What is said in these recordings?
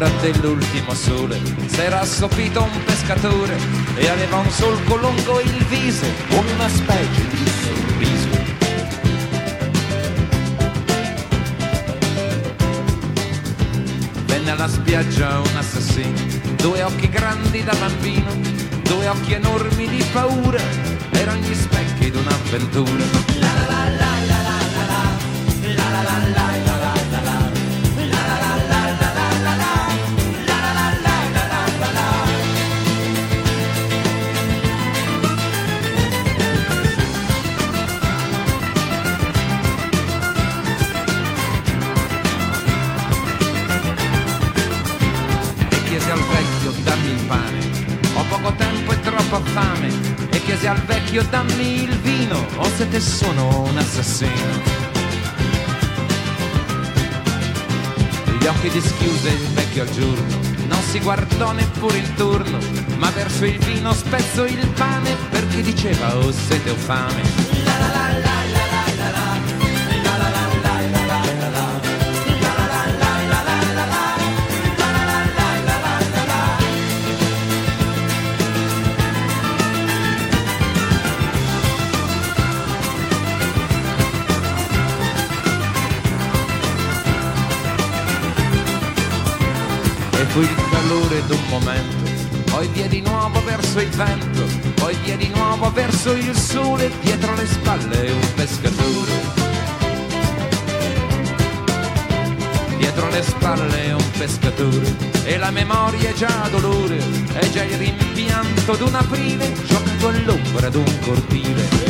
All'ombra dell'ultimo sole s'era assopito un pescatore e aveva un solco lungo il viso come una specie di sorriso. Venne alla spiaggia un assassino, due occhi grandi da bambino, due occhi enormi di paura, erano gli specchi di un'avventura. La la la la la la la la la la la troppa fame e chiesi al vecchio dammi il vino o se te sono un assassino. Gli occhi dischiuse il vecchio al giorno, non si guardò neppure il turno, ma verso il vino spezzo il pane perché diceva o oh, sete o fame. Fu il calore d'un momento, poi via di nuovo verso il vento, poi via di nuovo verso il sole, dietro le spalle un pescatore. Dietro le spalle un pescatore e la memoria è già dolore, è già il rimpianto d'un aprile, giocato all'ombra d'un cortile.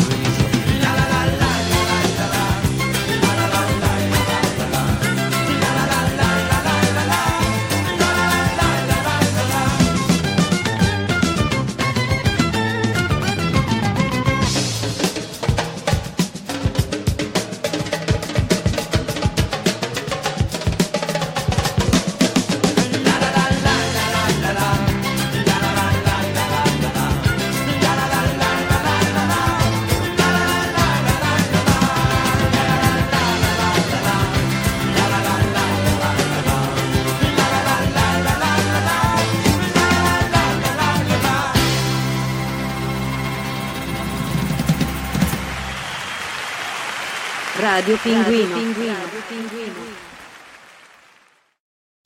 Radio Pinguino.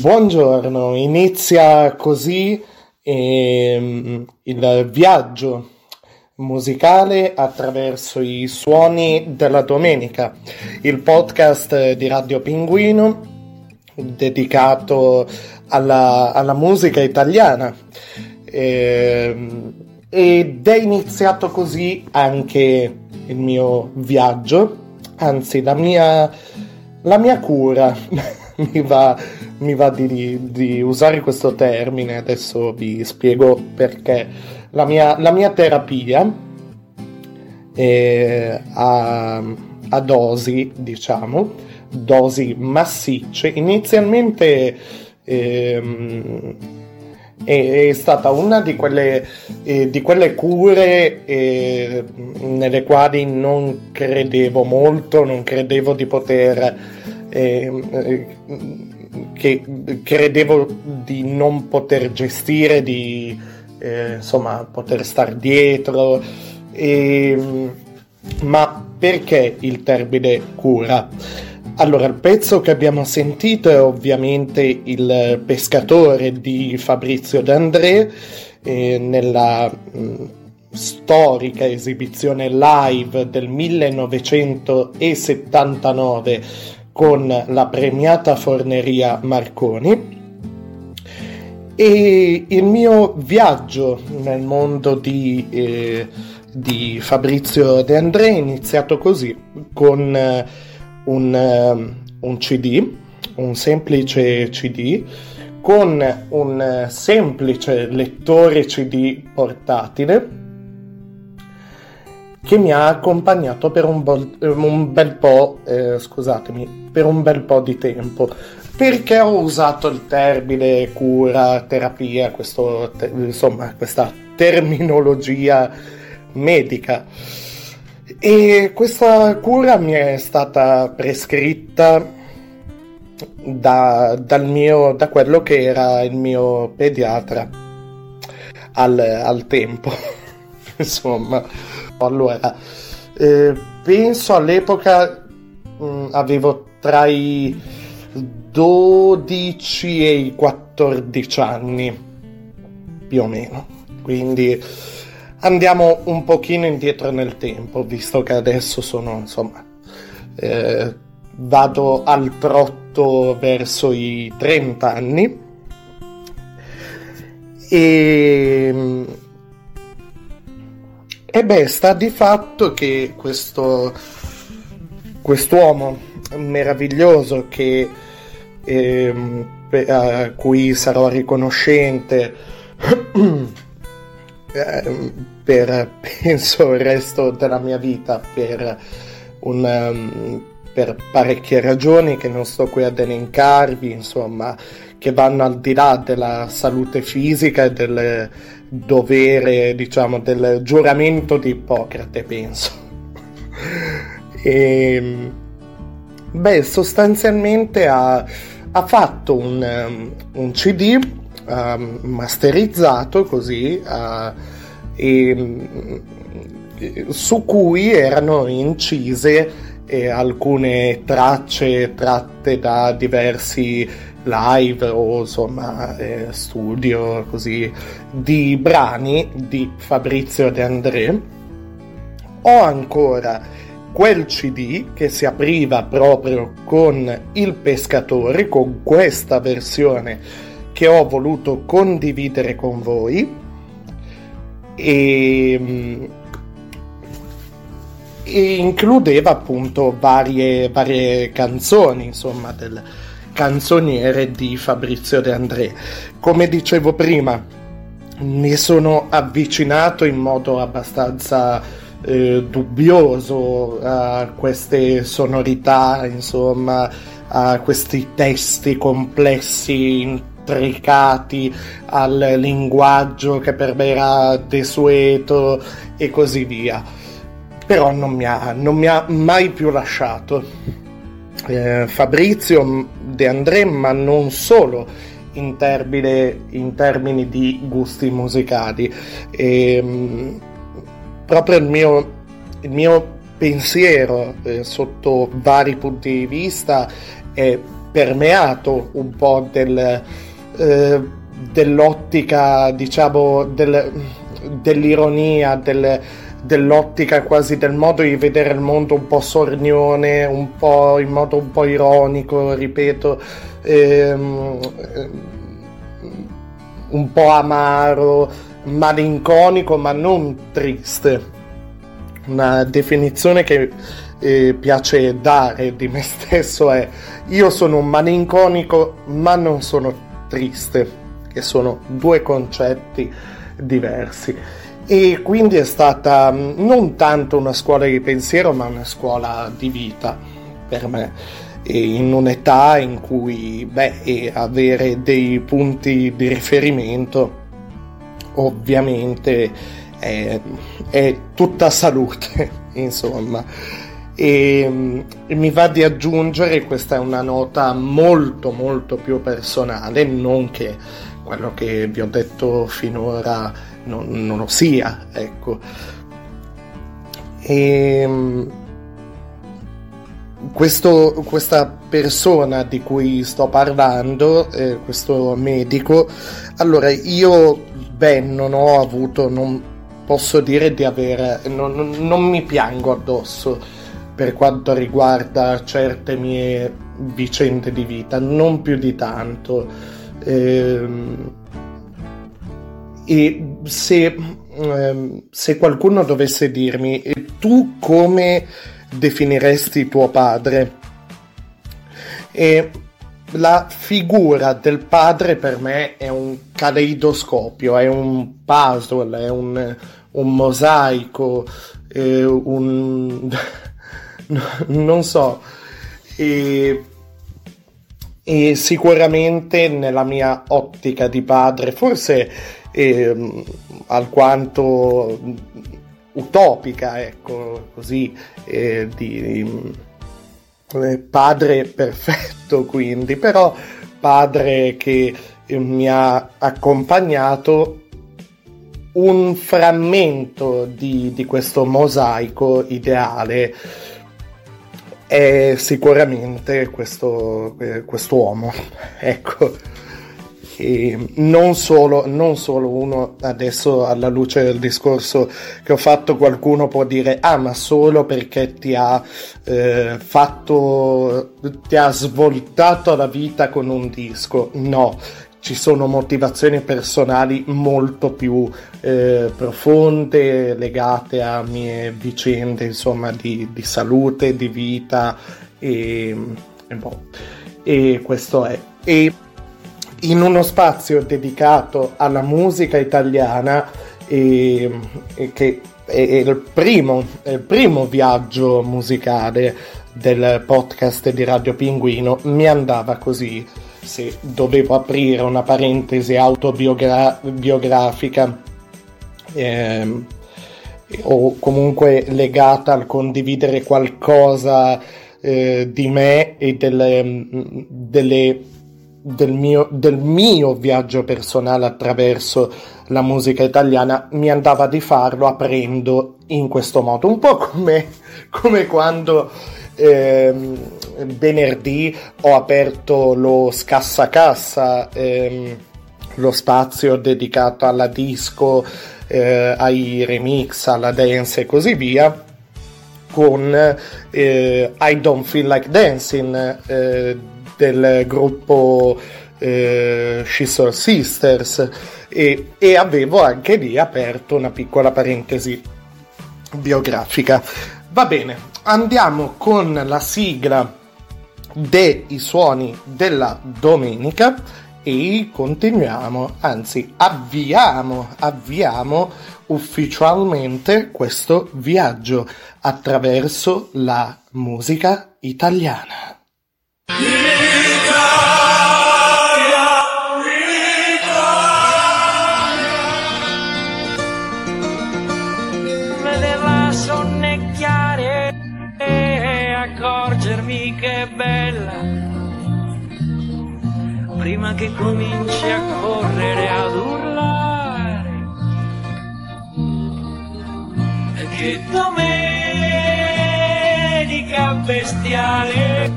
Buongiorno, inizia così ehm, il viaggio musicale attraverso i suoni della domenica, il podcast di Radio Pinguino dedicato alla, alla musica italiana. Ehm, ed è iniziato così anche il mio viaggio anzi la mia, la mia cura mi va, mi va di, di, usare questo termine, adesso vi spiego perché. La mia, la mia terapia è a, a dosi, diciamo, dosi massicce, inizialmente... Ehm, è, stata una di quelle, eh, di quelle cure eh, nelle quali non credevo molto, non credevo di poter, eh, che credevo di non poter gestire, di eh, insomma poter star dietro. E, ma perché il termine cura? Allora, il pezzo che abbiamo sentito è ovviamente Il pescatore di Fabrizio D'André eh, nella mh, storica esibizione live del 1979 con la premiata Forneria Marconi. E il mio viaggio nel mondo di, eh, di Fabrizio De André è iniziato così, con eh, un, eh, un CD, un semplice CD, con un semplice lettore CD portatile che mi ha accompagnato per un, bol- un bel po', eh, scusatemi, per un bel po' di tempo. Perché ho usato il termine cura, terapia, questo, te- insomma, questa terminologia medica. E questa cura mi è stata prescritta da, dal mio, da quello che era il mio pediatra al, al tempo. Insomma, allora, eh, penso all'epoca mh, mm, avevo tra i 12 e i 14 anni, più o meno. Quindi andiamo un pochino indietro nel tempo, visto che adesso sono, insomma, eh, vado al trotto verso i 30 anni. E e beh, sta di fatto che questo quest'uomo meraviglioso che, eh, a cui sarò riconoscente eh, per penso il resto della mia vita per, un, um, per parecchie ragioni che non sto qui ad elencarvi, insomma, che vanno al di là della salute fisica e del dovere, diciamo, del giuramento di Ippocrate, penso. e, ehm, beh, sostanzialmente ha, ha fatto un, um, un CD ehm, masterizzato così uh, e, su cui erano incise eh, alcune tracce tratte da diversi live o insomma eh, studio così di brani di Fabrizio De André. O ancora quel CD che si apriva proprio con il pescatore con questa versione che ho voluto condividere con voi e, e includeva appunto varie, varie canzoni insomma del, canzoniere di Fabrizio De André. Come dicevo prima, mi sono avvicinato in modo abbastanza eh, dubbioso a queste sonorità, insomma, a questi testi complessi, intricati, al linguaggio che per me era desueto e così via. Però non mi ha, non mi ha mai più lasciato eh, Fabrizio De André, ma non solo in, termine, in termini di gusti musicali. E, ehm, proprio il mio, il mio pensiero eh, sotto vari punti di vista è permeato un po' del, eh, dell'ottica, diciamo, del, dell'ironia, del, dell'ottica quasi del modo di vedere il mondo un po' sornione, un po' in modo un po' ironico, ripeto, ehm, un po' amaro, malinconico, ma non triste. Una definizione che eh, piace dare di me stesso è io sono un malinconico, ma non sono triste, che sono due concetti diversi. E quindi è stata mm, non tanto una scuola di pensiero ma una scuola di vita per me. E in un'età in cui beh, avere dei punti di riferimento ovviamente è, è tutta salute insomma E, e, mi va di aggiungere, questa è una nota molto molto più personale, non che quello che vi ho detto finora non, non lo sia, ecco. E, questo, questa persona di cui sto parlando, eh, questo medico, allora io beh, non ho avuto, non posso dire di avere, non, non mi piango addosso per quanto riguarda certe mie vicende di vita, non più di tanto. Eh, e se, eh, se qualcuno dovesse dirmi, tu come definiresti tuo padre? E la figura del padre per me è un caleidoscopio, è un puzzle, è un, un mosaico, è un... non so. E, e, sicuramente nella mia ottica di padre, forse eh, alquanto utopica, ecco, così, eh, di eh, padre perfetto, quindi, però padre che mi ha accompagnato un frammento di, di questo mosaico ideale è sicuramente questo eh, quest'uomo ecco. E non solo, non solo uno adesso alla luce del discorso che ho fatto qualcuno può dire ah ma solo perché ti ha eh, fatto ti ha svoltato la vita con un disco. No ci sono motivazioni personali molto più eh, profonde legate a mie vicende insomma di, di salute di vita e, e, boh. e questo è e in uno spazio dedicato alla musica italiana e, e che è il primo, è il primo viaggio musicale del podcast di Radio Pinguino mi andava così se dovevo aprire una parentesi autobiografica eh, o comunque legata al condividere qualcosa eh, di me e delle, delle del mio, del mio viaggio personale attraverso la musica italiana mi andava di farlo aprendo in questo modo, un po' come, come quando eh, venerdì ho aperto lo scassacassa, eh, lo spazio dedicato alla disco, eh, ai remix, alla dance e così via con eh, I Don't Feel Like Dancing eh, del gruppo eh, Scissor Sisters e, e avevo anche lì aperto una piccola parentesi biografica. Va bene, andiamo con la sigla dei suoni della domenica e continuiamo, anzi avviamo, avviamo ufficialmente questo viaggio attraverso la musica italiana. Vedeva cominci a correre ad urlare. Che domenica bestiale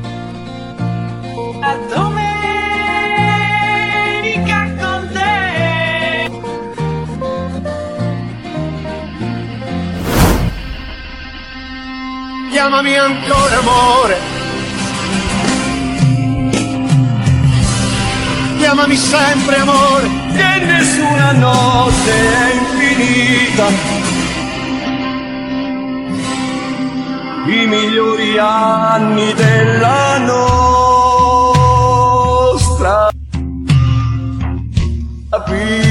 la domenica con te. Chiamami ancora amore. chiamami sempre amore, che nessuna notte è infinita. I migliori anni della nostra vita.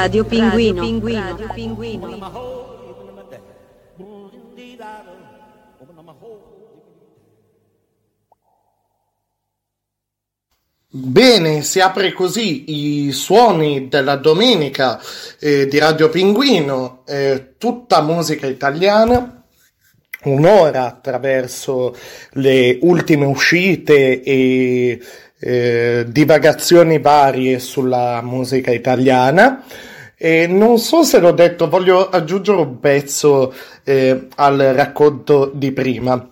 Radio Pinguino. Radio Pinguino. Bene, si apre così i suoni della domenica eh, di Radio Pinguino, eh, tutta musica italiana, un'ora attraverso le ultime uscite e eh, divagazioni varie sulla musica italiana. E non so se l'ho detto, voglio aggiungere un pezzo eh, al racconto di prima,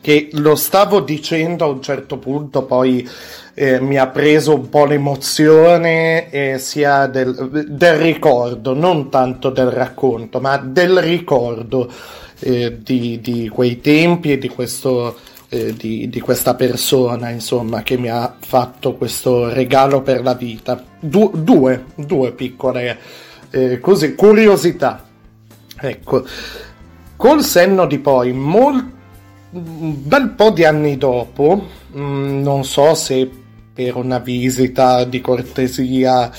che lo stavo dicendo a un certo punto, poi eh, mi ha preso un po' l'emozione eh, sia del, del, ricordo, non tanto del racconto, ma del ricordo eh, di, di, quei tempi e di, questo, eh, di, di, questa persona, insomma, che mi ha fatto questo regalo per la vita. Du- due, due piccole eh, così, curiosità. Ecco, col senno di poi, molto un bel po' di anni dopo, mh, mm, non so se per una visita di cortesia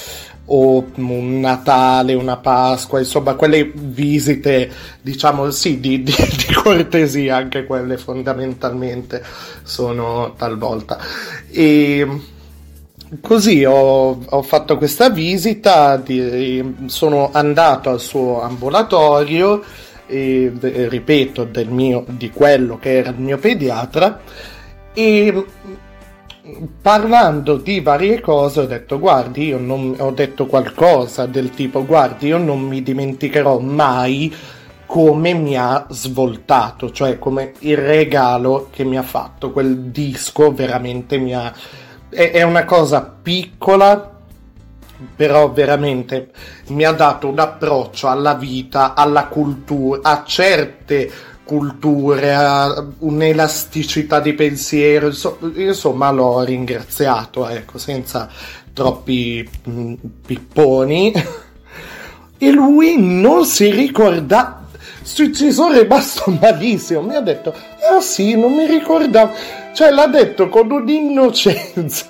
o un Natale, una Pasqua, insomma, quelle visite, diciamo, sì, di, di, di, cortesia, anche quelle fondamentalmente sono talvolta. E così ho, ho fatto questa visita, di, sono andato al suo ambulatorio, e, ripeto, del mio, di quello che era il mio pediatra, e parlando di varie cose ho detto guardi io non ho detto qualcosa del tipo guardi io non mi dimenticherò mai come mi ha svoltato cioè come il regalo che mi ha fatto quel disco veramente mi ha è, è una cosa piccola però veramente mi ha dato un approccio alla vita, alla cultura, a certe culture, un'elasticità di pensiero, insomma l'ho ringraziato, ecco, senza troppi mm, pipponi. E lui non si ricorda, ci sono rimasto malissimo, mi ha detto, ah sì, non mi ricordavo, cioè l'ha detto con un'innocenza.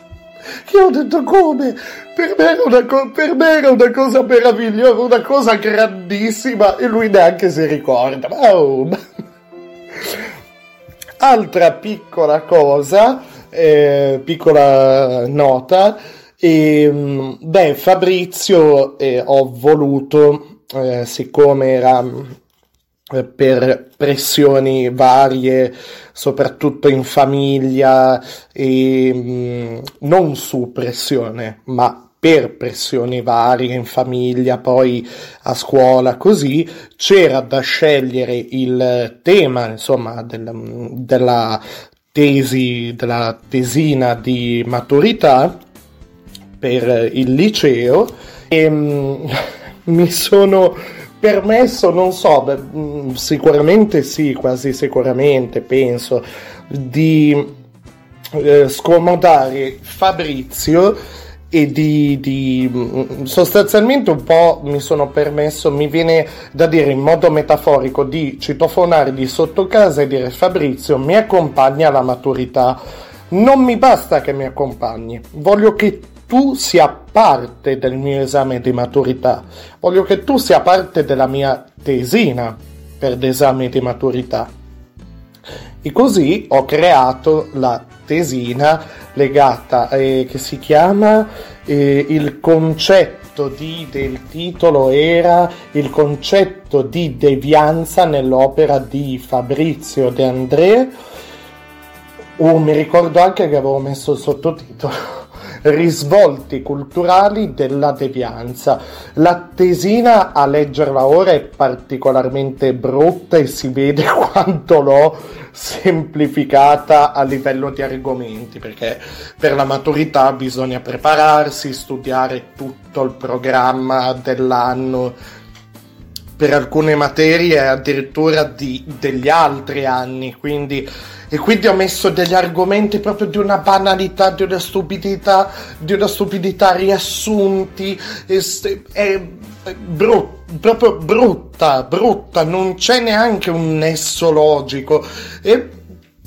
Che ho detto come? Per me, era una co- per me era una cosa meravigliosa, una cosa grandissima e lui neanche si ricorda. Oh, Altra piccola cosa, eh, piccola nota, e, beh, Fabrizio eh, ho voluto, eh, siccome era per pressioni varie, soprattutto in famiglia, e, mh, non su pressione, ma per pressioni varie in famiglia, poi a scuola, così c'era da scegliere il tema, insomma, del, della tesi, della tesina di maturità per il liceo e mh, mi sono permesso, non so, beh, sicuramente sì, quasi sicuramente penso, di eh, scomodare Fabrizio e di, di, mm, sostanzialmente un po' mi sono permesso, mi viene da dire in modo metaforico di citofonare di sotto casa e dire Fabrizio mi accompagna alla maturità. Non mi basta che mi accompagni, voglio che tu sia parte del mio esame di maturità, voglio che tu sia parte della mia tesina per l'esame di maturità. E così ho creato la tesina legata eh, che si chiama eh, il concetto di, del titolo era il concetto di devianza nell'opera di Fabrizio De André. Oh, mi ricordo anche che avevo messo il sottotitolo risvolti culturali della devianza. La tesina a leggerla ora è particolarmente brutta e si vede quanto l'ho semplificata a livello di argomenti, perché per la maturità bisogna prepararsi, studiare tutto il programma dell'anno per alcune materie addirittura di, degli altri anni, quindi e quindi ho messo degli argomenti proprio di una banalità, di una stupidità, di una stupidità riassunti, è, è brut, proprio brutta, brutta, non c'è neanche un nesso logico. E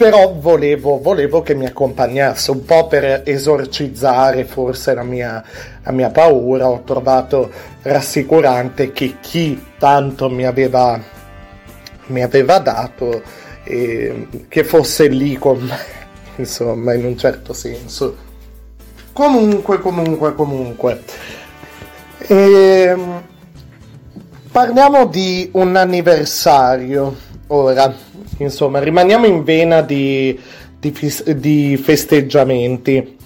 però volevo, volevo, che mi accompagnasse un po' per esorcizzare forse la mia, la mia paura. Ho trovato rassicurante che chi tanto mi aveva, mi aveva dato, eh, che fosse lì con me, insomma, in un certo senso. Comunque, comunque, comunque. Ehm, parliamo di un anniversario ora insomma, rimaniamo in vena di, di, di festeggiamenti.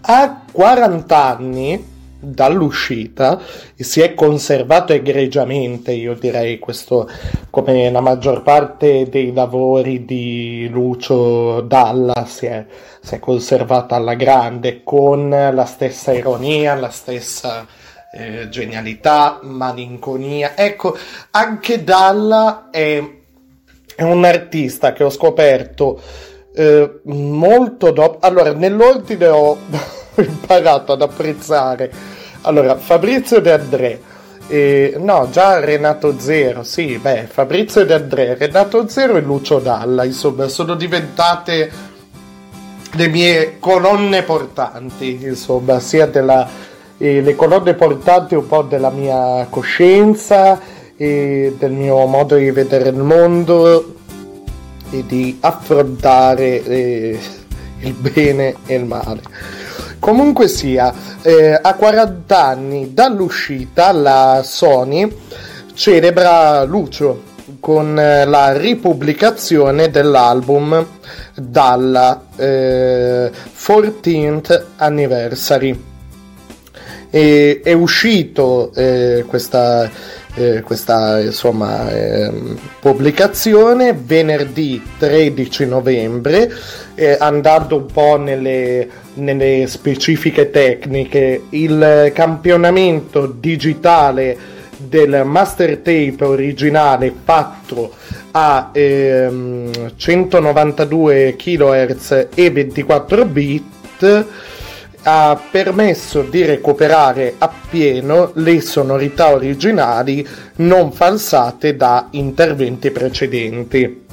A 40 anni dall'uscita si è conservato egregiamente, io direi questo come la maggior parte dei lavori di Lucio Dalla si è, si è conservata alla grande con la stessa ironia, la stessa eh, genialità, malinconia. Ecco, anche Dalla è è un artista che ho scoperto eh, molto dopo. Allora, nell'ordine ho imparato ad apprezzare. Allora, Fabrizio De André. Eh, no, già Renato Zero, sì, beh, Fabrizio De André, Renato Zero e Lucio Dalla, insomma, sono diventate le mie colonne portanti, insomma, sia della, eh, le colonne portanti un po' della mia coscienza, e del mio modo di vedere il mondo e di affrontare eh, il bene e il male. Comunque sia, eh, a 40 anni dall'uscita la Sony celebra Lucio con eh, la ripubblicazione dell'album dalla eh, 14th Anniversary. E, è uscito eh, questa eh, questa insomma, eh, pubblicazione venerdì 13 novembre eh, andando un po' nelle, nelle specifiche tecniche. Il campionamento digitale del master tape originale fatto a ehm, 192 kHz e 24 bit ha permesso di recuperare appieno le sonorità originali non falsate da interventi precedenti.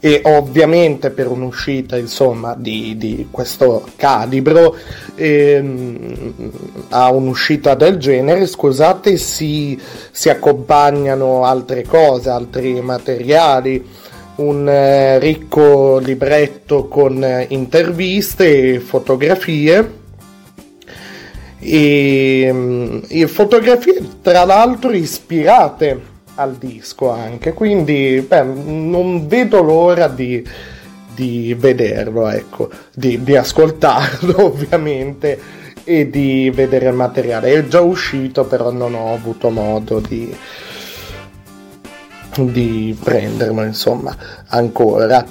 E ovviamente per un'uscita insomma di, di questo calibro, ehm, a un'uscita del genere, scusate, si, si accompagnano altre cose, altri materiali un eh, ricco libretto con eh, interviste e fotografie. E, mm, e, fotografie tra l'altro ispirate al disco anche. Quindi beh, non vedo l'ora di, di vederlo ecco di, di ascoltarlo ovviamente e di vedere il materiale. È già uscito però non ho avuto modo di, di prenderlo insomma ancora.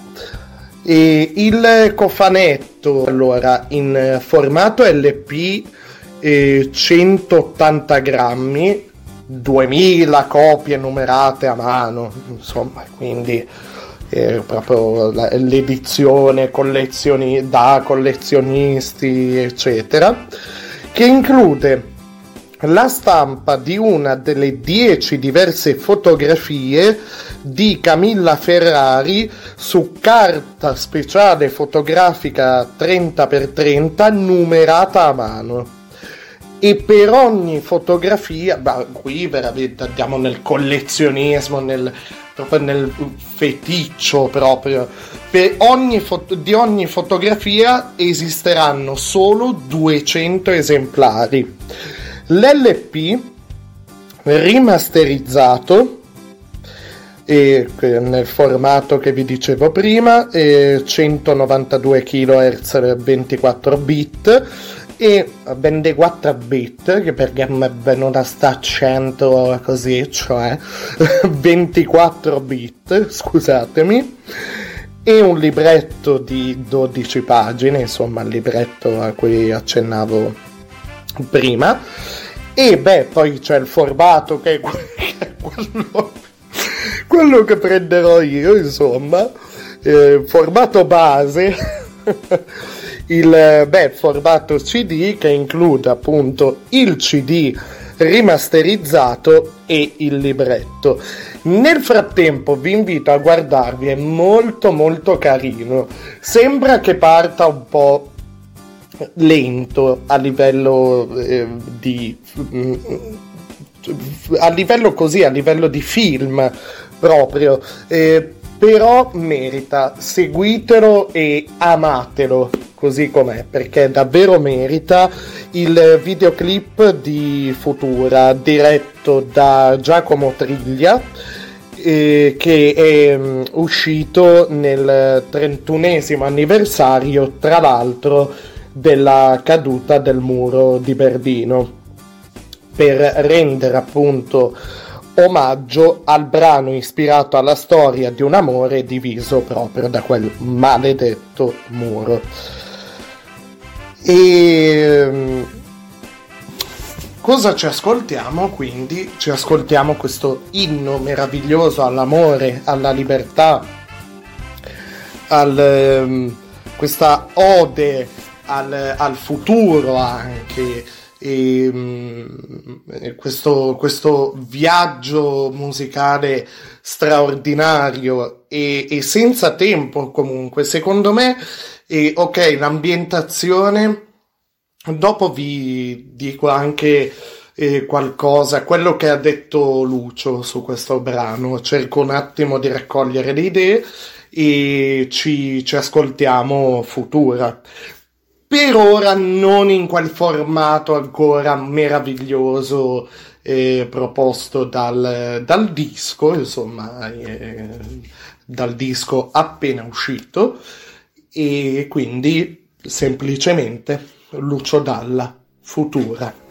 E il cofanetto allora in formato LP eh, 180 grammi 2000 copie numerate a mano insomma quindi eh, proprio l'edizione collezioni, da collezionisti eccetera che include la stampa di una delle dieci diverse fotografie di Camilla Ferrari su carta speciale fotografica 30x30 numerata a mano. E per ogni fotografia, beh, qui veramente andiamo nel collezionismo, nel, proprio nel feticcio proprio. Per ogni foto, di ogni fotografia esisteranno solo 200 esemplari l'LP rimasterizzato e nel formato che vi dicevo prima 192 kHz 24 bit e ben 4 bit che perché non sta a 100 così cioè 24 bit scusatemi e un libretto di 12 pagine insomma il libretto a cui accennavo prima. E beh, poi c'è il formato che è quello, quello che prenderò io, insomma, eh, formato base, il beh, formato CD che include appunto il CD rimasterizzato e il libretto. Nel frattempo vi invito a guardarvi, è molto molto carino. Sembra che parta un po' lento a livello eh, di a livello così, a livello di film proprio. Eh, però merita, seguitelo e amatelo così com'è, perché davvero merita il videoclip di Futura diretto da Giacomo Triglia eh, che è um, uscito nel 31 anniversario tra l'altro della caduta del muro di Berlino per rendere appunto omaggio al brano ispirato alla storia di un amore diviso proprio da quel maledetto muro. E ehm, cosa ci ascoltiamo quindi? Ci ascoltiamo questo inno meraviglioso all'amore, alla libertà, al, ehm, questa ode al, al futuro anche. E, um, questo, questo, viaggio musicale straordinario e, e, senza tempo comunque. Secondo me e ok l'ambientazione dopo vi dico anche eh, qualcosa quello che ha detto Lucio su questo brano. Cerco un attimo di raccogliere le idee e ci, ci ascoltiamo futura per ora non in quel formato ancora meraviglioso eh, proposto dal, dal, disco, insomma, eh, dal disco appena uscito e quindi semplicemente Lucio Dalla Futura.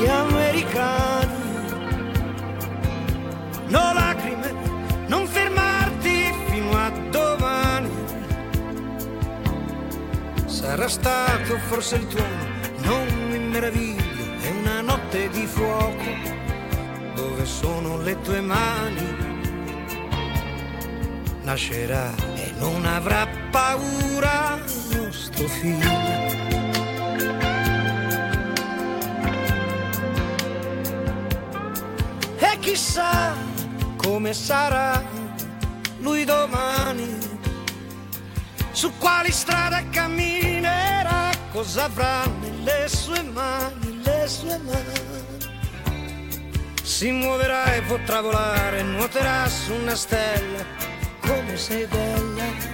gli americani. No lacrime, non fermarti fino a domani. Sarà stato forse il tuono, non mi meraviglio, è una notte di fuoco. Dove sono le tue mani? Nascerà e non avrà paura nostro figlio chissà come sarà lui domani, su quali strade camminerà, cosa avrà nelle sue mani, le sue mani. Si muoverà e potrà volare, nuoterà su una stella, come sei bella.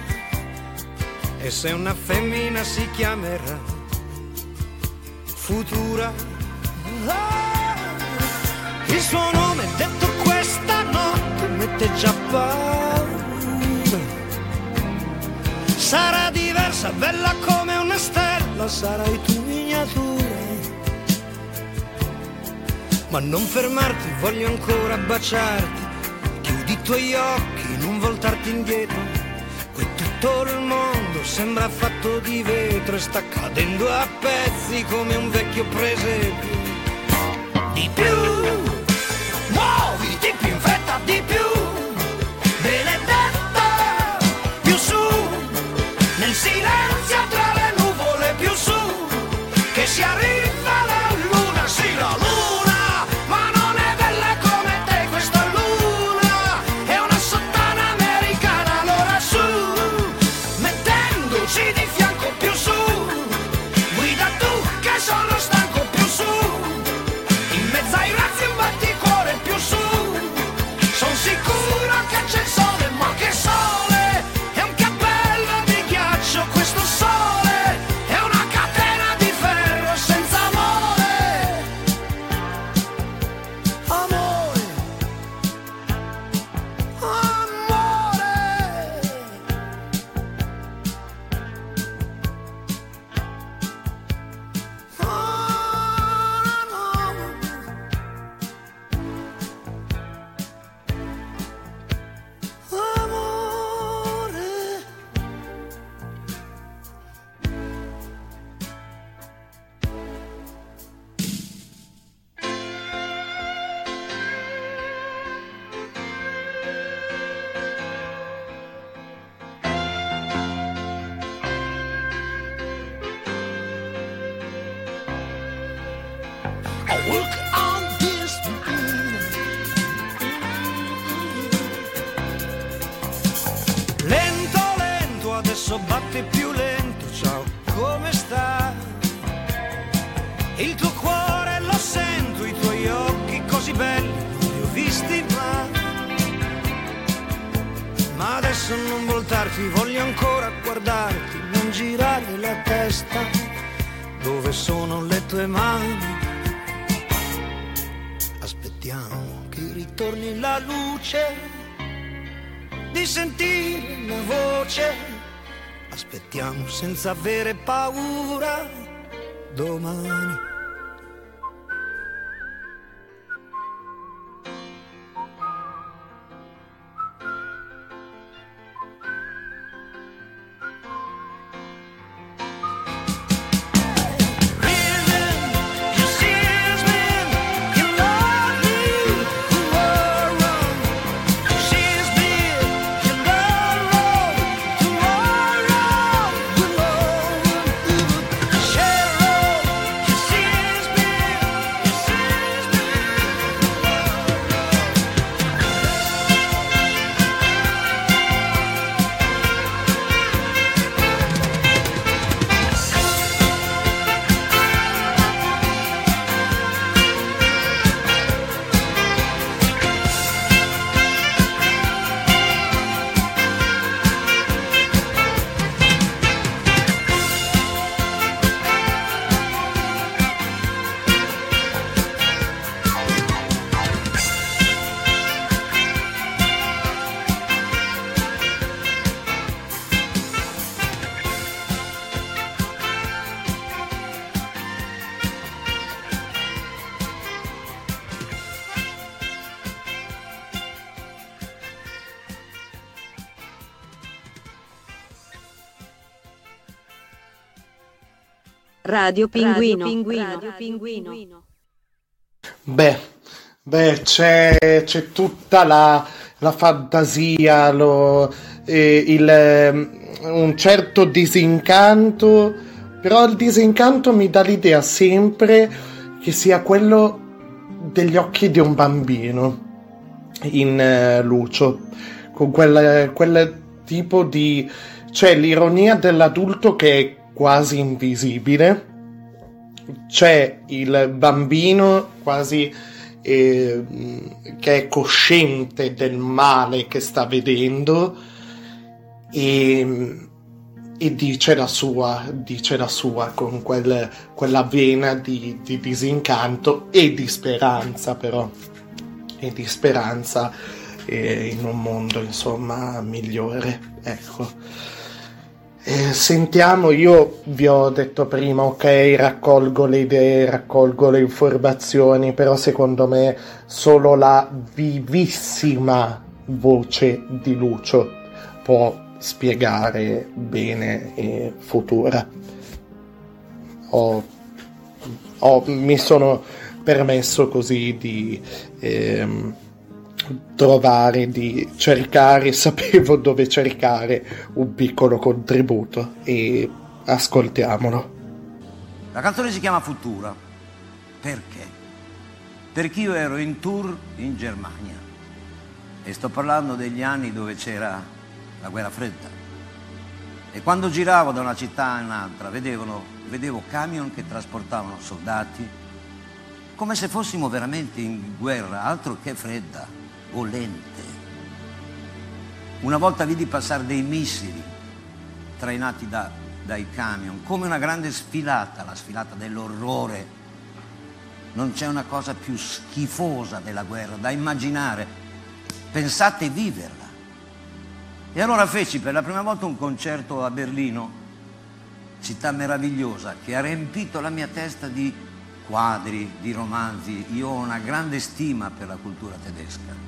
E se una femmina si chiamerà futura. Oh! Il suo nome detto questa notte mette già paura. Sarà diversa, bella come una stella, sarai tu miniatura. Ma non fermarti, voglio ancora baciarti. Chiudi i tuoi occhi, non voltarti indietro. Qui tutto il mondo sembra fatto di vetro e sta cadendo a pezzi come un vecchio presepio. Di più di sentire una voce. Aspettiamo senza avere paura domani. Radio Pinguino. Radio Pinguino. Beh, beh c'è, c'è tutta la, la fantasia, lo, eh, il, eh, un certo disincanto, però il disincanto mi dà l'idea sempre che sia quello degli occhi di un bambino in uh, Lucio, con quel, quel tipo di... cioè l'ironia dell'adulto che è quasi invisibile. C'è il bambino quasi eh, che è cosciente del male che sta vedendo e, e dice, la sua, dice la sua con quel, quella vena di, di disincanto e di speranza però e di speranza eh, in un mondo insomma migliore ecco eh, sentiamo, io vi ho detto prima, ok, raccolgo le idee, raccolgo le informazioni, però secondo me solo la vivissima voce di Lucio può spiegare bene e Futura. Ho, ho, mi sono permesso così di... Ehm, trovare, di cercare, sapevo dove cercare un piccolo contributo e ascoltiamolo. La canzone si chiama Futura. Perché? Perché io ero in tour in Germania e sto parlando degli anni dove c'era la guerra fredda. E quando giravo da una città a un'altra vedevano, vedevo camion che trasportavano soldati come se fossimo veramente in guerra, altro che fredda bollente. Una volta vidi passare dei missili trainati da, dai camion, come una grande sfilata, la sfilata dell'orrore. Non c'è una cosa più schifosa della guerra da immaginare. Pensate viverla. E allora feci per la prima volta un concerto a Berlino, città meravigliosa, che ha riempito la mia testa di quadri, di romanzi. Io ho una grande stima per la cultura tedesca.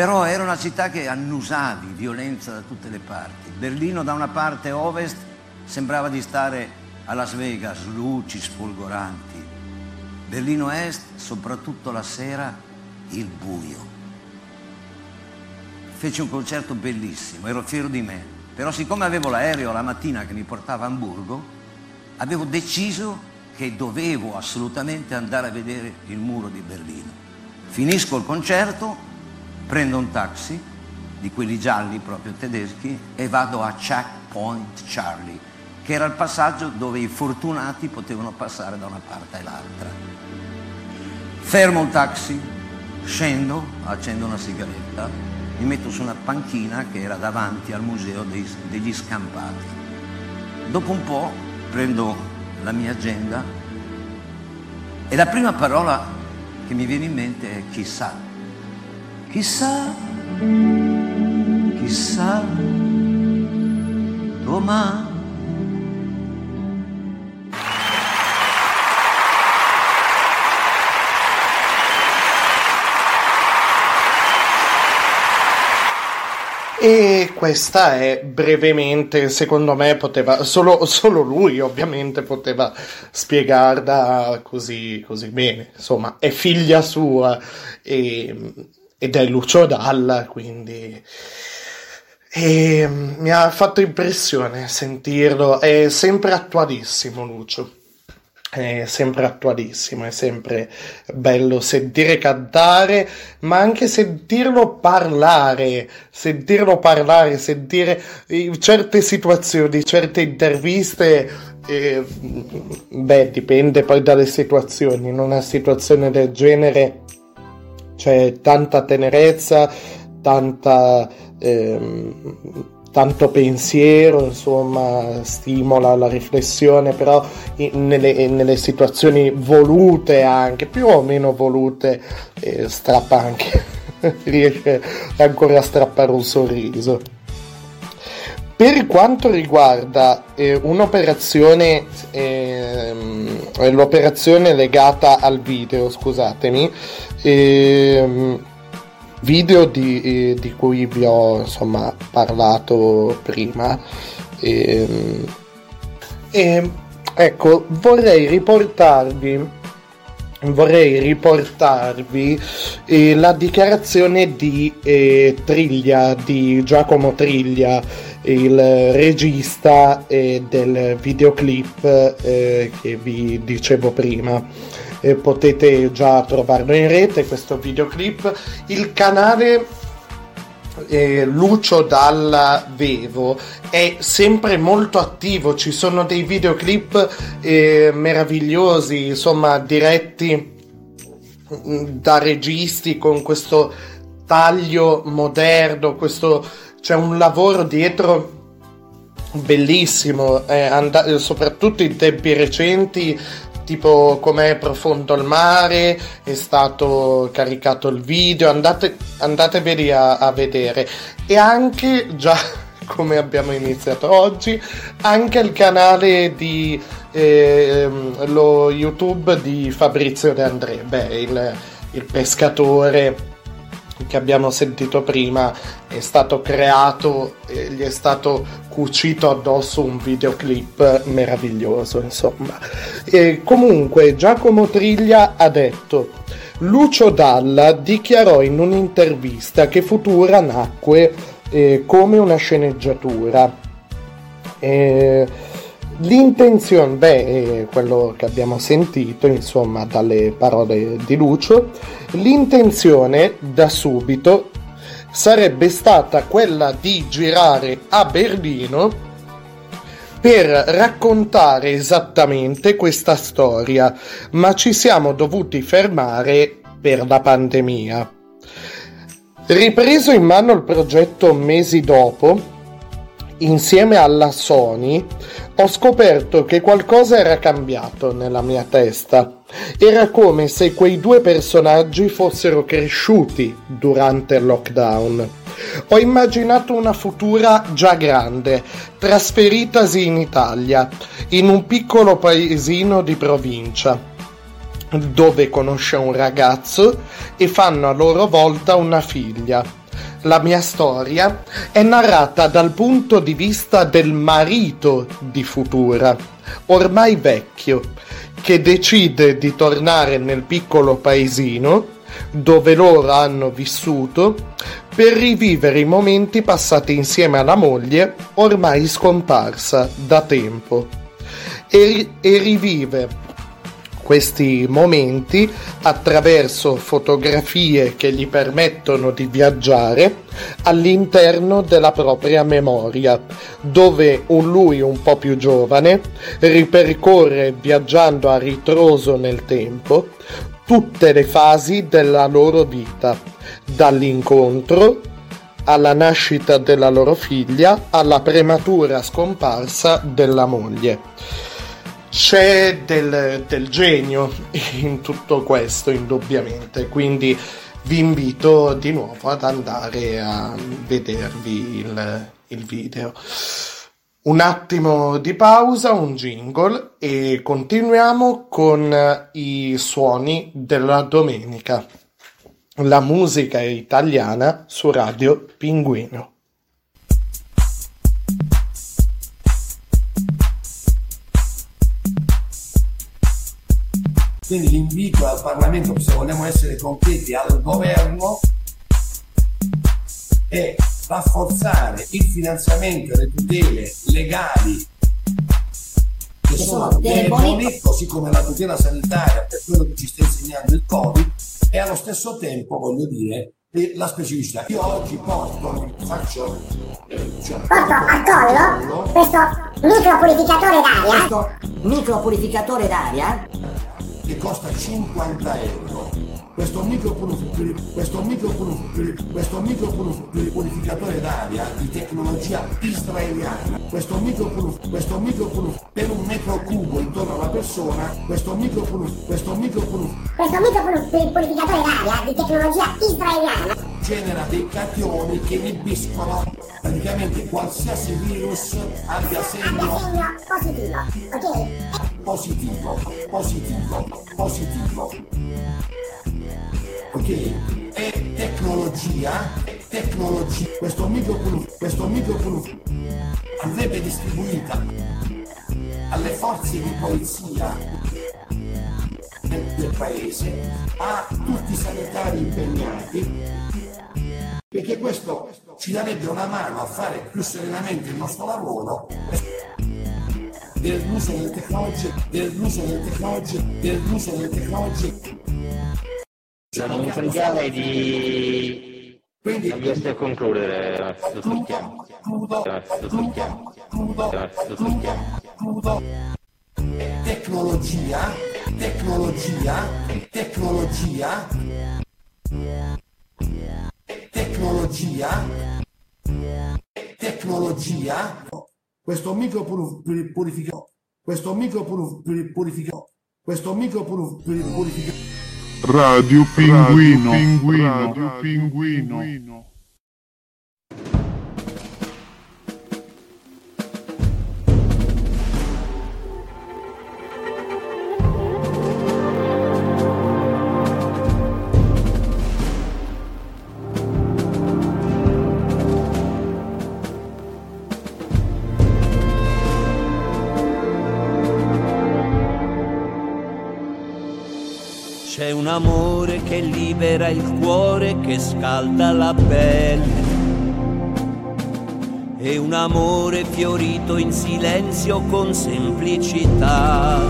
Però era una città che annusavi violenza da tutte le parti. Berlino da una parte ovest sembrava di stare a Las Vegas, luci sfolgoranti. Berlino est, soprattutto la sera, il buio. Feci un concerto bellissimo, ero fiero di me. Però siccome avevo l'aereo la mattina che mi portava a Hamburgo, avevo deciso che dovevo assolutamente andare a vedere il muro di Berlino. Finisco il concerto, prendo un taxi, di quelli gialli proprio tedeschi, e vado a Czech Point Charlie, che era il passaggio dove i fortunati potevano passare da una parte all'altra. Fermo il taxi, scendo, accendo una sigaretta, mi metto su una panchina che era davanti al museo dei, degli scampati. Dopo un po' prendo la mia agenda e la prima parola che mi viene in mente è chissà. Chissà, chissà, domani. E questa è brevemente, secondo me, poteva solo, solo lui ovviamente poteva spiegarla così, così bene. Insomma, è figlia sua e, ed è Lucio Dalla, quindi. E mi ha fatto impressione sentirlo, è sempre attualissimo Lucio è sempre attualissimo, è sempre bello sentire cantare, ma anche sentirlo parlare, sentirlo parlare, sentire certe situazioni, certe interviste. Eh, beh, dipende poi dalle situazioni. In una situazione del genere c'è tanta tenerezza, tanta. Ehm, tanto pensiero, insomma, stimola la riflessione, però in, nelle, nelle, situazioni volute anche, più o meno volute, eh, strappa anche, riesce ancora a strappare un sorriso. Per quanto riguarda eh, un'operazione, eh, l'operazione legata al video, scusatemi, eh, video di, eh, di, cui vi ho insomma parlato prima. E, ehm, e ecco vorrei riportarvi vorrei riportarvi eh, la dichiarazione di eh, Triglia di Giacomo Triglia il regista eh, del videoclip eh, che vi dicevo prima. Eh, potete già trovarlo in rete questo videoclip. Il canale eh, Lucio Dalla Vevo è sempre molto attivo ci sono dei videoclip eh, meravigliosi insomma diretti mm, da registi con questo taglio moderno questo c'è un lavoro dietro bellissimo eh, and- soprattutto in tempi recenti tipo com'è profondo il mare, è stato caricato il video, andate, andateveli a, a vedere. E anche già come abbiamo iniziato oggi, anche il canale di eh, lo YouTube di Fabrizio De André, beh, il, il pescatore che abbiamo sentito prima è stato creato, eh, gli è stato cucito addosso un videoclip meraviglioso, insomma. E comunque Giacomo Triglia ha detto Lucio Dalla dichiarò in un'intervista che Futura nacque eh, come una sceneggiatura. Eh, L'intenzione, beh, quello che abbiamo sentito, insomma, dalle parole di Lucio, l'intenzione da subito sarebbe stata quella di girare a Berlino per raccontare esattamente questa storia, ma ci siamo dovuti fermare per la pandemia. Ripreso in mano il progetto mesi dopo, insieme alla Sony, ho scoperto che qualcosa era cambiato nella mia testa. Era come se quei due personaggi fossero cresciuti durante il lockdown. Ho immaginato una futura già grande, trasferitasi in Italia, in un piccolo paesino di provincia, dove conosce un ragazzo e fanno a loro volta una figlia la mia storia è narrata dal punto di vista del marito di Futura, ormai vecchio, che decide di tornare nel piccolo paesino dove loro hanno vissuto per rivivere i momenti passati insieme alla moglie ormai scomparsa da tempo e, e rivive questi momenti attraverso fotografie che gli permettono di viaggiare all'interno della propria memoria, dove un lui un po' più giovane ripercorre viaggiando a ritroso nel tempo tutte le fasi della loro vita, dall'incontro alla nascita della loro figlia alla prematura scomparsa della moglie. C'è del, del genio in tutto questo, indubbiamente, quindi vi invito di nuovo ad andare a vedervi il, il video. Un attimo di pausa, un jingle e continuiamo con i suoni della domenica. La musica italiana su Radio Pinguino. Quindi l'invito al Parlamento, se vogliamo essere concreti, al governo è rafforzare il finanziamento e le tutele legali che sono deboli, così come la tutela sanitaria per quello che ci sta insegnando il Covid, e allo stesso tempo, voglio dire, la specificità. Io oggi porto, faccio... Cioè, porto al collo questo micropurificatore d'aria. Questo micropurificatore d'aria che costa 50 euro. Questo micropurificatore d'aria di tecnologia israeliana, questo micropurificatore per un metro cubo intorno alla persona, questo micropurificatore d'aria di tecnologia israeliana. Genera dei cationi che inibiscono praticamente qualsiasi virus abbia segno positivo, ok? Positivo, positivo, positivo ok? È tecnologia, tecnologia, questo microfono, questo microfono andrebbe distribuita alle forze di polizia del paese, a tutti i sanitari impegnati, perché questo ci darebbe una mano a fare più serenamente il nostro lavoro dell'uso delle tecnologie, dell'uso delle tecnologie, dell'uso delle tecnologie non mi pregare di Quindi, riesco a concludere. Sul chiamo. Tecnologia, tecnologia, tecnologia, tecnologia, tecnologia, questo micro purificatore, questo micro purificatore, questo micro purificatore Radio Pinguino. Radio Pinguino. Radio Pinguino. Un amore che libera il cuore, che scalda la pelle. E un amore fiorito in silenzio con semplicità.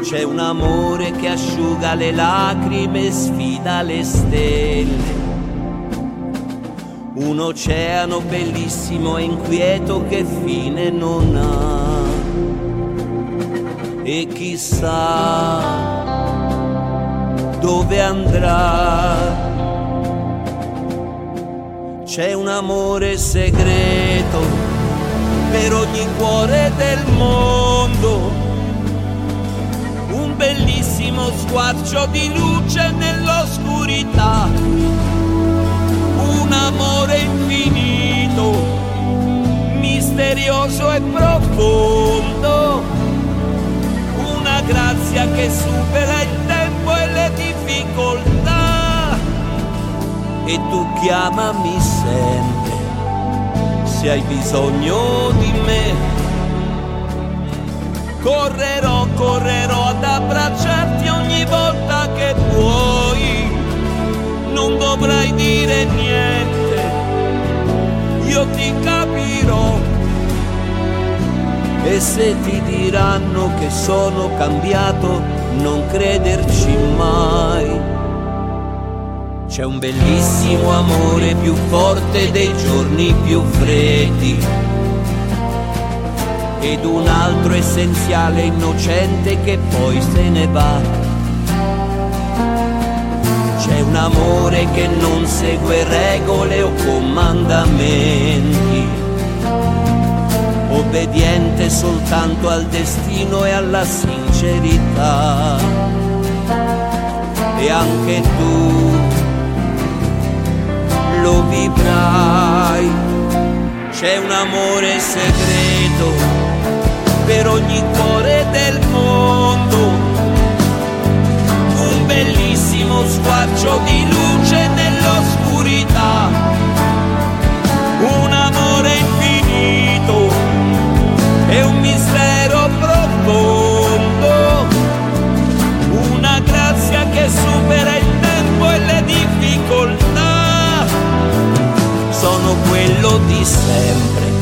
C'è un amore che asciuga le lacrime e sfida le stelle. Un oceano bellissimo e inquieto che fine non ha. E chissà dove andrà. C'è un amore segreto per ogni cuore del mondo, un bellissimo squarcio di luce nell'oscurità, un amore infinito, misterioso e profondo, una grazia che supera il difficoltà. E tu chiamami sempre se hai bisogno di me. Correrò, correrò ad abbracciarti ogni volta che vuoi, non dovrai dire niente, io ti capirò. E se ti diranno che sono cambiato, non crederci mai. C'è un bellissimo amore più forte dei giorni più freddi. Ed un altro essenziale innocente che poi se ne va. C'è un amore che non segue regole o comandamenti obbediente soltanto al destino e alla sincerità. E anche tu lo vivrai, c'è un amore segreto per ogni cuore del mondo, un bellissimo squarcio di luce nell'oscurità, di sempre,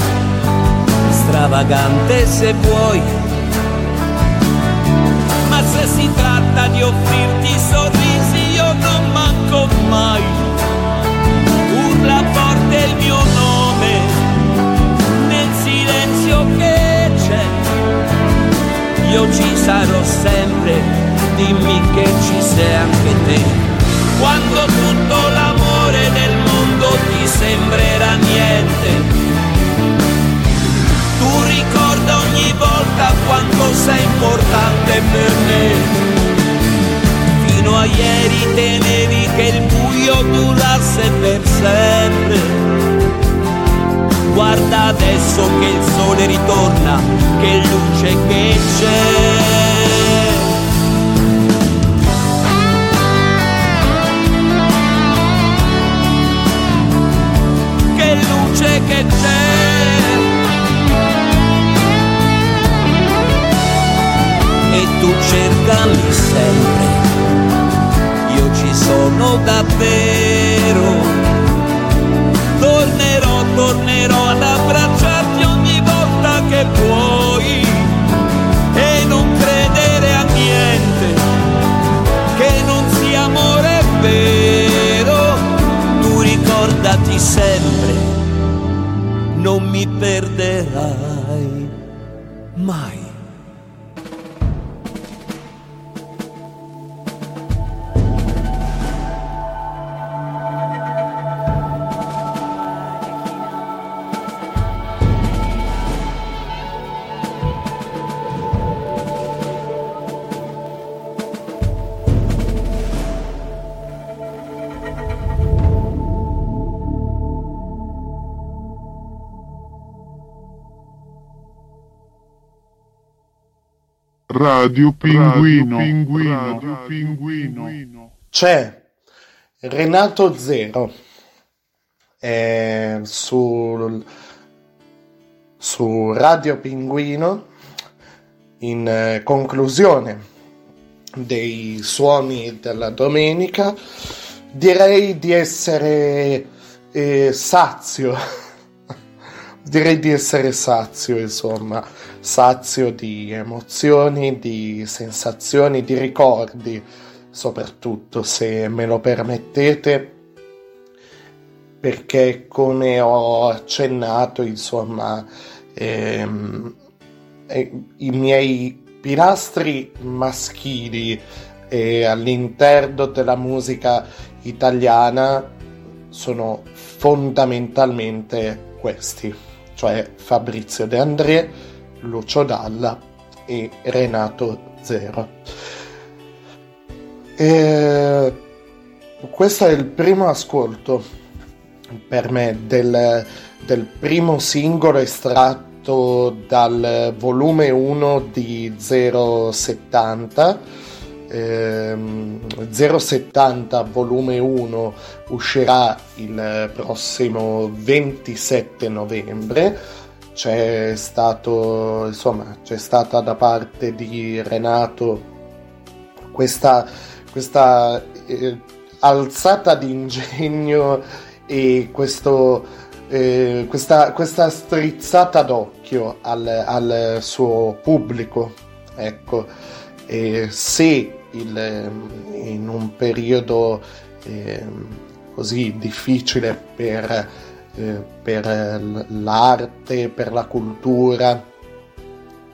stravagante se vuoi, ma se si tratta di offrirti sorrisi io non manco mai. Urla forte il mio nome nel silenzio che c'è. Io ci sarò sempre, dimmi che ci sei anche te. Quando tutto l'amore ti sembrerà niente, tu ricorda ogni volta quanto sei importante per me. Fino a ieri temevi che il buio durasse per sempre. Guarda adesso che il sole ritorna, che luce che c'è. Che c'è. E tu cercami sempre, io ci sono davvero tierra Radio Pinguino. Radio Pinguino. C'è Renato Zero eh, sul- su Radio Pinguino in eh, conclusione dei suoni della domenica direi di essere eh, sazio direi di essere sazio insomma sazio di emozioni di sensazioni di ricordi. Soprattutto se me lo permettete perché come ho accennato insomma ehm, eh, i miei pilastri maschili eh, all'interno della musica italiana sono fondamentalmente questi cioè Fabrizio De André, Lucio Dalla e Renato Zero. E questo è il primo ascolto per me del, del primo singolo estratto dal volume 1 di 070 Ehm, 070 volume 1 uscirà il prossimo 27 novembre c'è stato insomma c'è stata da parte di Renato questa, questa eh, alzata di ingegno e questo, eh, questa, questa strizzata d'occhio al, al suo pubblico. Ecco, e se il, in un periodo eh, così difficile per, eh, per, l'arte, per la cultura,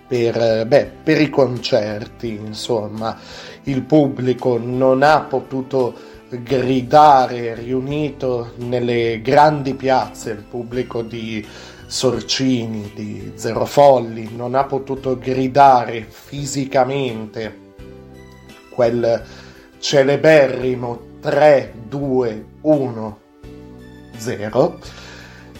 per, beh, per i concerti, insomma, il pubblico non ha potuto gridare riunito nelle grandi piazze, il pubblico di Sorcini, di Zero Folli, non ha potuto gridare fisicamente quel celeberrimo 3, 2, 1, 0,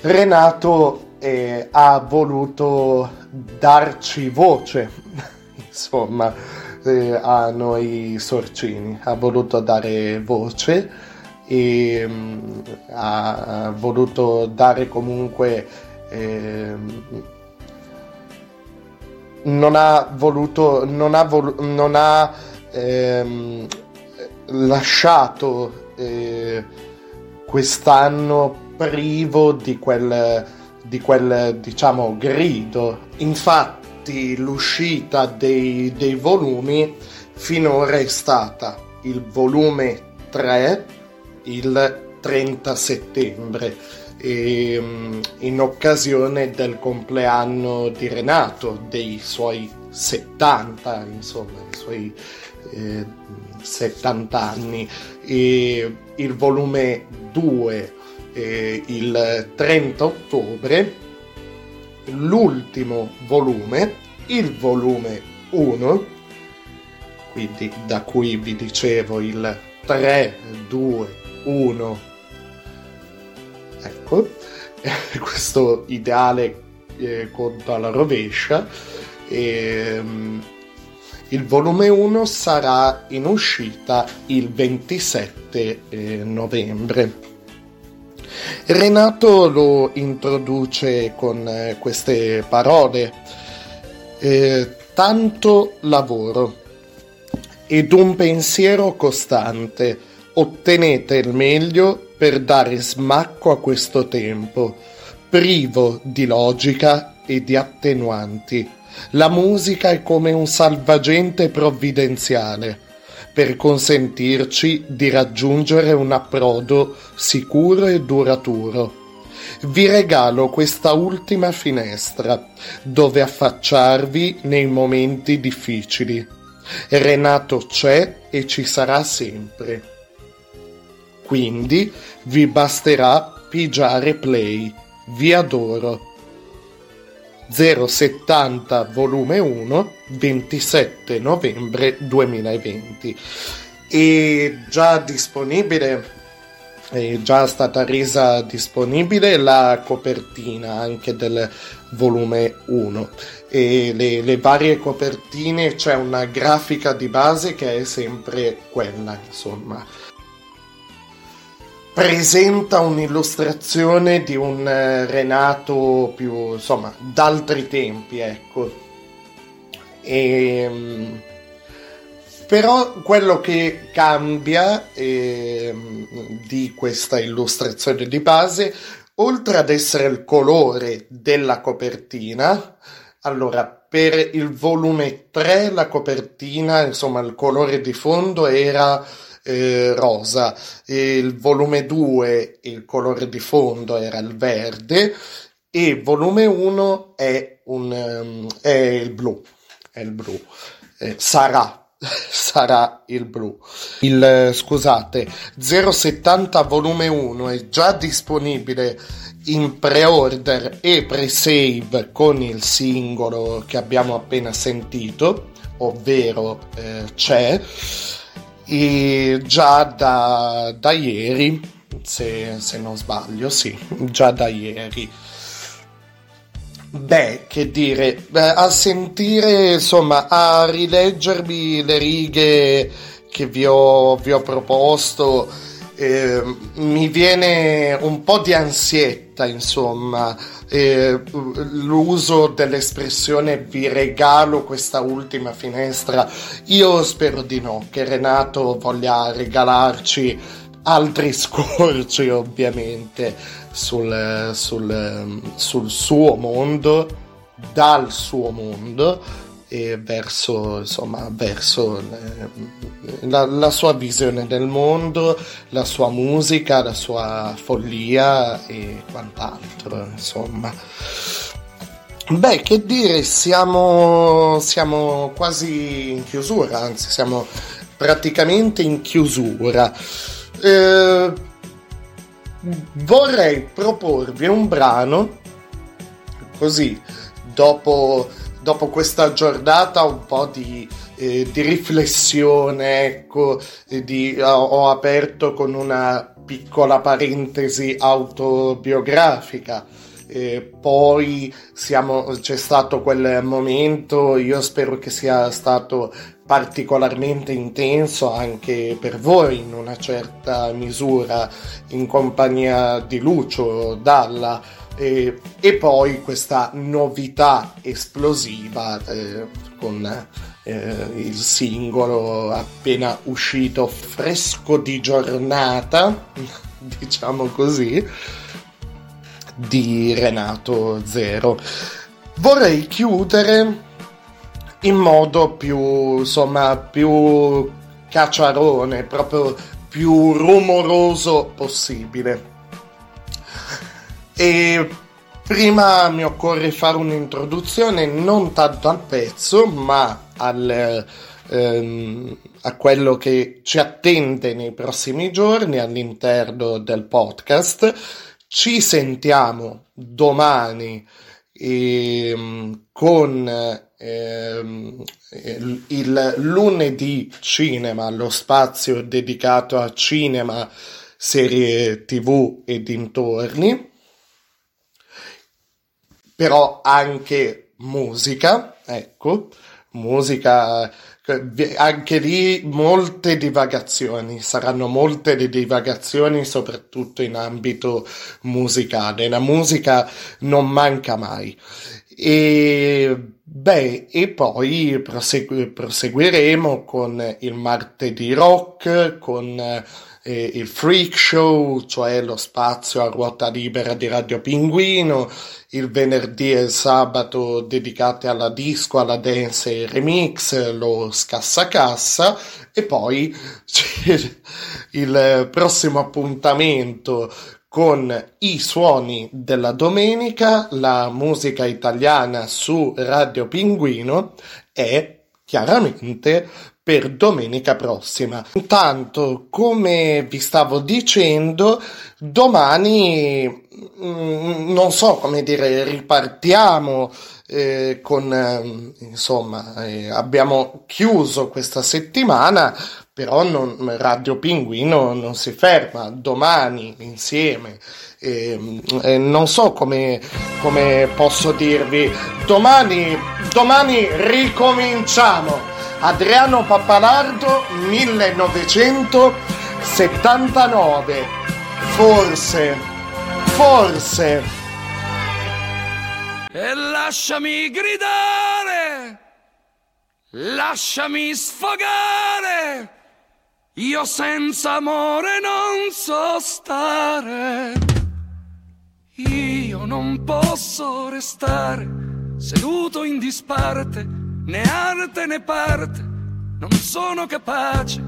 Renato eh, ha voluto darci voce, insomma, eh, a noi sorcini, ha voluto dare voce e mh, mm, ha voluto dare comunque eh, non ha voluto non ha, volu- non ha ehm, lasciato eh, quest'anno privo di quel, di quel diciamo grido infatti l'uscita dei, dei volumi finora è stata il volume 3 il 30 settembre e, mm, in occasione del compleanno di Renato, dei suoi 70, insomma, i suoi eh, 70 anni. E il volume 2 eh, il 30 ottobre, l'ultimo volume, il volume 1, quindi da cui vi dicevo il 3, 2, 1 ecco, questo ideale eh, conto alla rovescia. E, um, il volume 1 sarà in uscita il 27 eh, novembre. Renato lo introduce con eh, queste parole. Eh, tanto lavoro ed un pensiero costante. Ottenete il meglio per dare smacco a questo tempo, privo di logica e di attenuanti. La musica è come un salvagente provvidenziale per consentirci di raggiungere un approdo sicuro e duraturo. Vi regalo questa ultima finestra dove affacciarvi nei momenti difficili. Renato c'è e ci sarà sempre. Quindi vi basterà pigiare play. Vi adoro. 070 volume 1 27 novembre 2020 e già disponibile è già stata resa disponibile la copertina anche del volume 1 e le, le varie copertine c'è una grafica di base che è sempre quella insomma presenta un'illustrazione di un eh, Renato più, insomma, d'altri tempi, ecco. E, ehm, però quello che cambia eh, di questa illustrazione di base, oltre ad essere il colore della copertina, allora per il volume 3 la copertina, insomma il colore di fondo era eh, rosa, il volume 2 il colore di fondo era il verde e volume 1 è, un, um, è il blu, è il blu, eh, sarà sarà il blu. Il scusate, 070 volume 1 è già disponibile in pre-order e pre-save con il singolo che abbiamo appena sentito, ovvero eh, c'è e già da, da ieri, se, se, non sbaglio, sì, già da ieri. Beh, che dire, a sentire, insomma, a rileggermi le righe che vi ho, vi ho proposto, eh, mi viene un po' di ansietta, insomma, eh, l'uso dell'espressione vi regalo questa ultima finestra. Io spero di no, che Renato voglia regalarci altri scorci, ovviamente, sul, sul, sul suo mondo dal suo mondo e verso, insomma, verso eh, la, la, sua visione del mondo, la sua musica, la sua follia e quant'altro, insomma. Beh, che dire, siamo, siamo quasi in chiusura, anzi siamo praticamente in chiusura. Eh, vorrei proporvi un brano così dopo dopo questa giornata un po' di, eh, di riflessione, ecco, di, ho, ho aperto con una piccola parentesi autobiografica. E poi siamo, c'è stato quel momento, io spero che sia stato particolarmente intenso anche per voi in una certa misura in compagnia di Lucio Dalla e, e poi questa novità esplosiva eh, con eh, il singolo appena uscito fresco di giornata, diciamo così, di Renato Zero. Vorrei chiudere in modo più, insomma, più cacciarone, proprio più rumoroso possibile. E prima mi occorre fare un'introduzione non tanto al pezzo, ma al, ehm, a quello che ci attende nei prossimi giorni all'interno del podcast. Ci sentiamo domani ehm, con ehm, il lunedì cinema, lo spazio dedicato a cinema, serie tv e dintorni però anche musica, ecco, musica, anche lì molte divagazioni, saranno molte le divagazioni soprattutto in ambito musicale, la musica non manca mai. E beh, e poi prosegu- proseguiremo con il martedì rock, con eh, il Freak Show, cioè lo spazio a ruota libera di Radio Pinguino, il venerdì e il sabato dedicati alla disco, alla dance e remix, lo scassacassa e poi il prossimo appuntamento con i suoni della domenica, la musica italiana su Radio Pinguino e chiaramente per domenica prossima. Intanto, come vi stavo dicendo, domani mm, non so come dire, ripartiamo eh, con eh, insomma, eh, abbiamo chiuso questa settimana, però non, Radio Pinguino non si ferma, domani insieme. Eh, eh, non so come, come posso dirvi, domani, domani ricominciamo. Adriano Pappalardo 1979. Forse, forse. E lasciami gridare, lasciami sfogare. Io senza amore non so stare. Io non posso restare seduto in disparte né arte né parte, non sono capace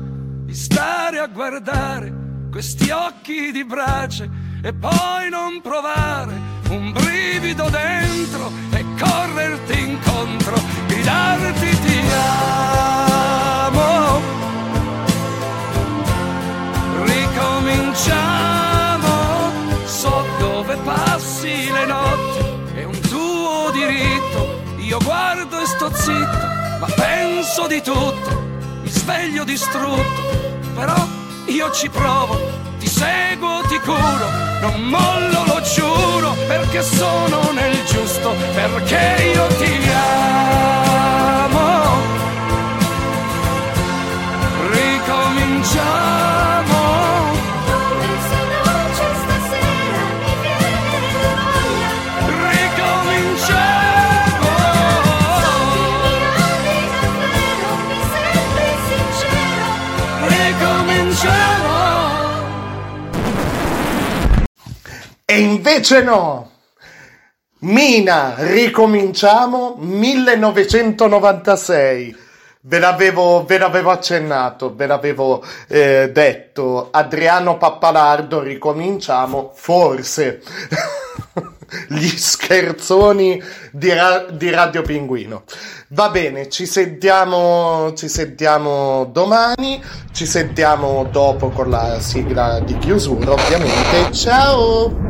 di stare a guardare questi occhi di brace e poi non provare un brivido dentro e correrti incontro, gridarti ti amo. Ricominciamo, so dove passi le notti, è un tuo diritto io guardo e sto zitto, ma penso di tutto, mi sveglio distrutto, però io ci provo, ti seguo, ti curo, non mollo, lo giuro, perché sono nel giusto, perché io ti amo. Ricominciamo. Invece no! Mina, ricominciamo 1996. Ve l'avevo, ve l'avevo accennato, ve l'avevo eh, detto. Adriano Pappalardo, ricominciamo, forse. Gli scherzoni di, Ra- di Radio Pinguino. Va bene, ci sentiamo, ci sentiamo domani, ci sentiamo dopo con la sigla di chiusura, ovviamente. Ciao!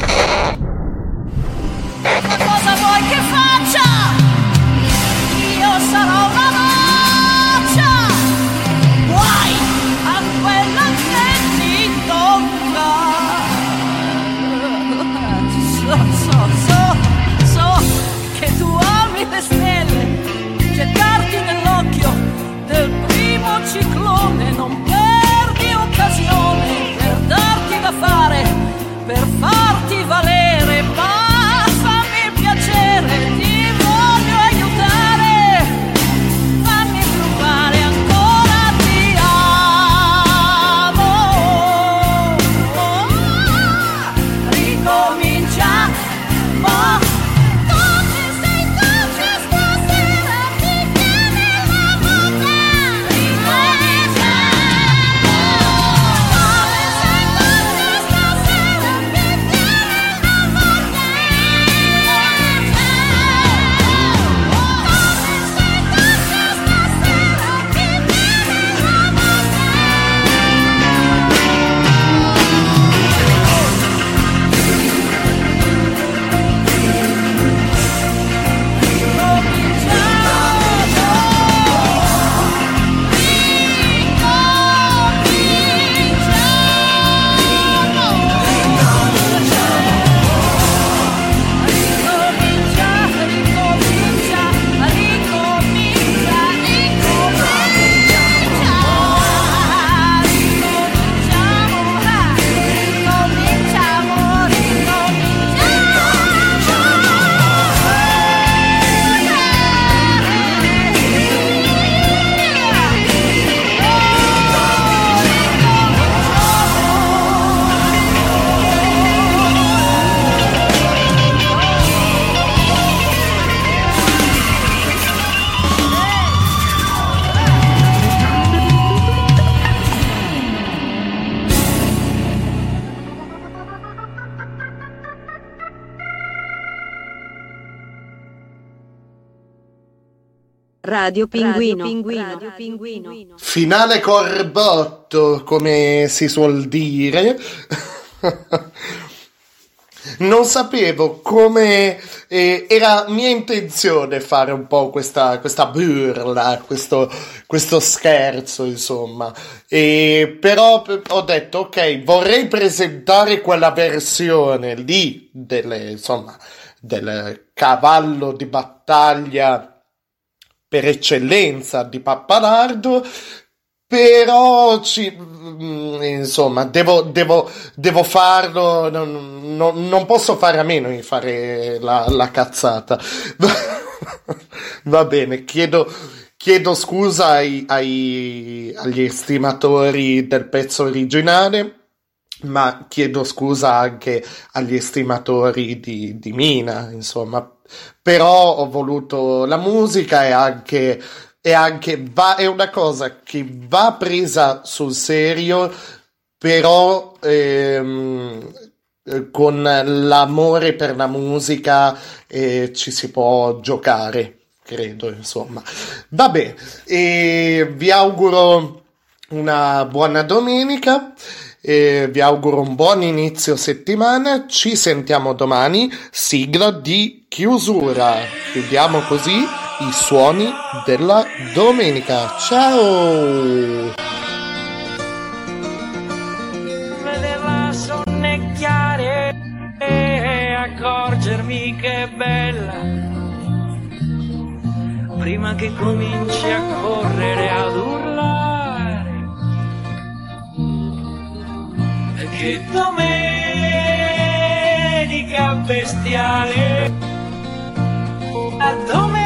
Radio Pinguino. Radio Pinguino. Finale corbotto, come si suol dire. Non sapevo come eh, era mia intenzione fare un po' questa, questa burla, questo, questo scherzo, insomma. E, però p- ho detto, ok, vorrei presentare quella versione lì delle, insomma, del cavallo di battaglia per eccellenza di Pappalardo, però ci, mm, insomma, devo, devo, devo farlo, non, non- non posso fare a meno di fare la, la cazzata. Va bene, chiedo, chiedo scusa ai- ai- agli estimatori del pezzo originale. Ma chiedo scusa anche agli estimatori di, di Mina, insomma, però ho voluto la musica e anche, e anche va, è una cosa che va presa sul serio, però ehm, eh, con l'amore per la musica eh, ci si può giocare, credo, insomma. Vabbè, e vi auguro una buona domenica. E vi auguro un buon inizio settimana. Ci sentiamo domani. Sigla di chiusura. Chiudiamo così i suoni della domenica. Ciao! accorgermi che bella prima che cominci a correre ad urlare domenica bestiale, la domenica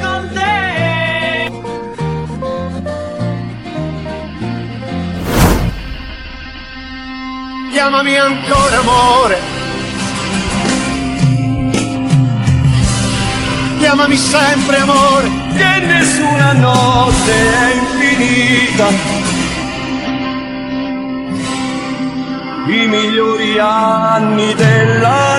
con te. Chiamami ancora amore. Chiamami sempre amore, che nessuna notte è infinita. I migliori anni della